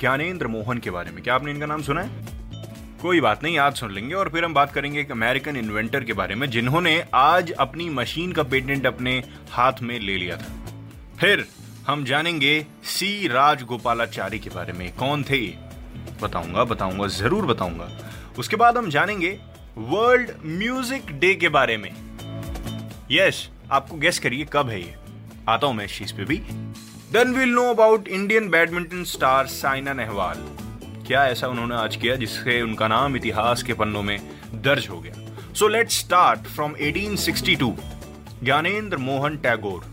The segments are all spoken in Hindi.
ज्ञानेंद्र मोहन के बारे में। क्या आपने इनका नाम सुना है? कोई बात नहीं, आज सुन लेंगे और फिर हम बात करेंगे एक अमेरिकन इन्वेंटर के बारे में, जिन्होंने आज अपनी मशीन का पेटेंट अपने हाथ में ले लिया था। फिर हम जानेंगे सी राजगोपालाचारी के बारे में, कौन थे बताऊँगा बताऊँगा, ज़रूर बताऊँगा। उसके बाद हम जानेंगे वर्ल्ड म्यूज़िक डे के बारे में। यस, आपको गेस करिए कब है ये? आता हूँ मैं इस चीज़ पे भी। Then will know about Indian badminton star Saina Nehwal क्या ऐसा उन्होंने आज किया जिससे उनका नाम इतिहास के पन्नों में दर्ज हो गया? So let start from 1862 Gyanendra Mohan Tagore.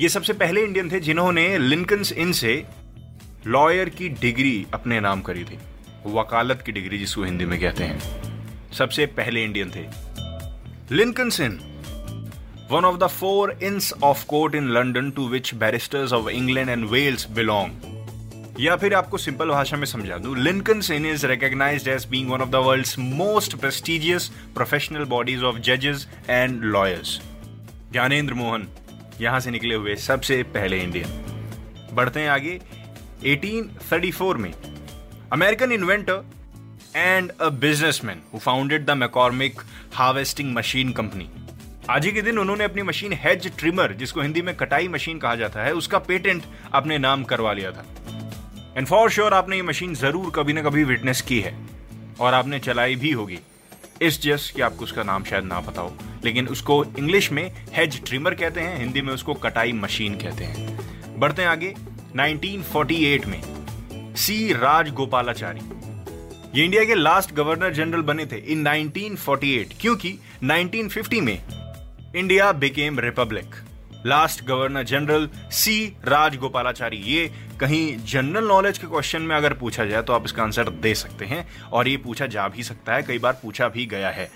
ये सबसे पहले इंडियन थे जिन्होंने लिंकन्स इन से लॉयर की डिग्री अपने नाम करी थी। वकालत की डिग्री जिसको हिंदी में कहते हैं। सबसे पहले इंडियन थे। Lincolns in one of the four inns of court in London to which barristers of England and Wales belong. या फिर आपको सिंपल भाषा में समझा दूँ Lincoln's inn is recognized as being one of the world's most prestigious professional bodies of जजेस एंड लॉयर्स ज्ञानेंद्र मोहन, यहाँ से निकले हुए सबसे पहले इंडियन बढ़ते हैं आगे 1834 में. American inventor and a businessman who founded the McCormick harvesting machine company आज ही के दिन उन्होंने अपनी मशीन हेज ट्रिमर जिसको हिंदी में कटाई मशीन कहा जाता है, उसका पेटेंट अपने नाम करवा लिया था। एंड फॉर श्योर आपने ये मशीन ज़रूर कभी ना कभी विटनेस की है, और आपने चलाई भी होगी। इस जस्ट कि आपको उसका नाम शायद ना पता हो, लेकिन उसको इंग्लिश में हेज ट्रिमर कहते हैं, हिंदी में उसको कटाई मशीन कहते हैं। बढ़ते हैं आगे 1948 में सी राजगोपालाचारी। ये इंडिया के लास्ट गवर्नर जनरल बने थे इन 1948 क्योंकि 1950 में India became republic last governor general C Rajagopalachari ये कहीं जनरल नॉलेज के क्वेश्चन में अगर पूछा जाए तो आप इसका आंसर दे सकते हैं। और ये पूछा जा भी सकता है, कई बार पूछा भी गया है।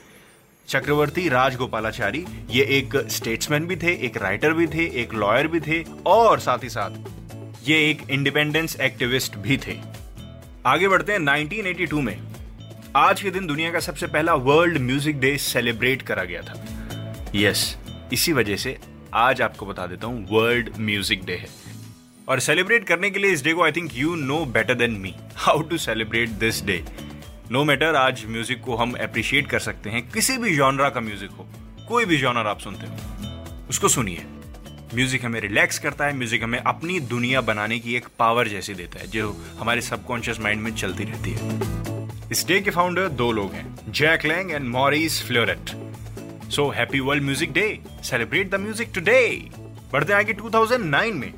चक्रवर्ती राजगोपालाचारी, ये एक स्टेट्समैन भी थे, एक राइटर भी थे, एक लॉयर भी थे, और साथ ही साथ ये एक इंडिपेंडेंस एक्टिविस्ट भी थे। आगे बढ़ते हैं 1982 में। आज के दिन दुनिया का सबसे पहला वर्ल्ड म्यूज़िक डे सेलिब्रेट करा गया था। यस इसी वजह से आज आपको बता देता हूँ वर्ल्ड म्यूज़िक डे है। और सेलिब्रेट करने के लिए इस डे को I think you know better than me how to celebrate this day no matter आज म्यूज़िक को हम अप्रिशिएट कर सकते हैं, किसी भी जॉनरा का म्यूज़िक हो, कोई भी जॉनर आप सुनते हो, उसको सुनिए। म्यूज़िक हमें रिलैक्स करता है म्यूज़िक हमें अपनी दुनिया बनाने की एक पावर जैसी देता है, जो हमारे सबकॉन्शियस माइंड में चलती रहती है। इस डे के फाउंडर दो लोग हैं Jack Lang and Maurice Fleuret so happy world music day celebrate the music today बढ़ते आगे 2009 में।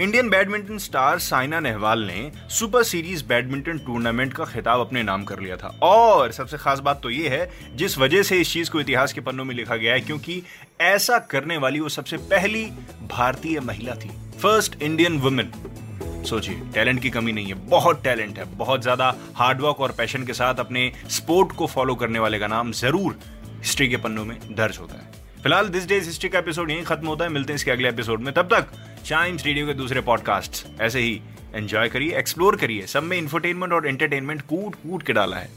Indian badminton star Saina Nehwal ने सुपर सीरीज़ बैडमिंटन टूर्नामेंट का खिताब अपने नाम कर लिया था। और सबसे खास बात तो ये है, जिस वजह से इस चीज़ को इतिहास के पन्नों में लिखा गया है, क्योंकि ऐसा करने वाली वो सबसे पहली भारतीय महिला थी। फ़र्स्ट इंडियन वुमेन सोचिए टैलेंट की कमी नहीं है, बहुत टैलेंट है। बहुत ज़्यादा हार्डवर्क और पैशन के साथ अपने स्पोर्ट को फॉलो करने वाले का नाम ज़रूर हिस्ट्री के पन्नों में दर्ज होता है। फ़िलहाल दिस डेज़ हिस्ट्री का एपिसोड यहीं खत्म होता है। मिलते हैं इसके अगले एपिसोड में। तब तक शाइम्स रेडियो के दूसरे पॉडकास्ट ऐसे ही एंजॉय करिए एक्सप्लोर करिए। सब में इंफरटेनमेंट और एंटरटेनमेंट कूट कूट के डाला है।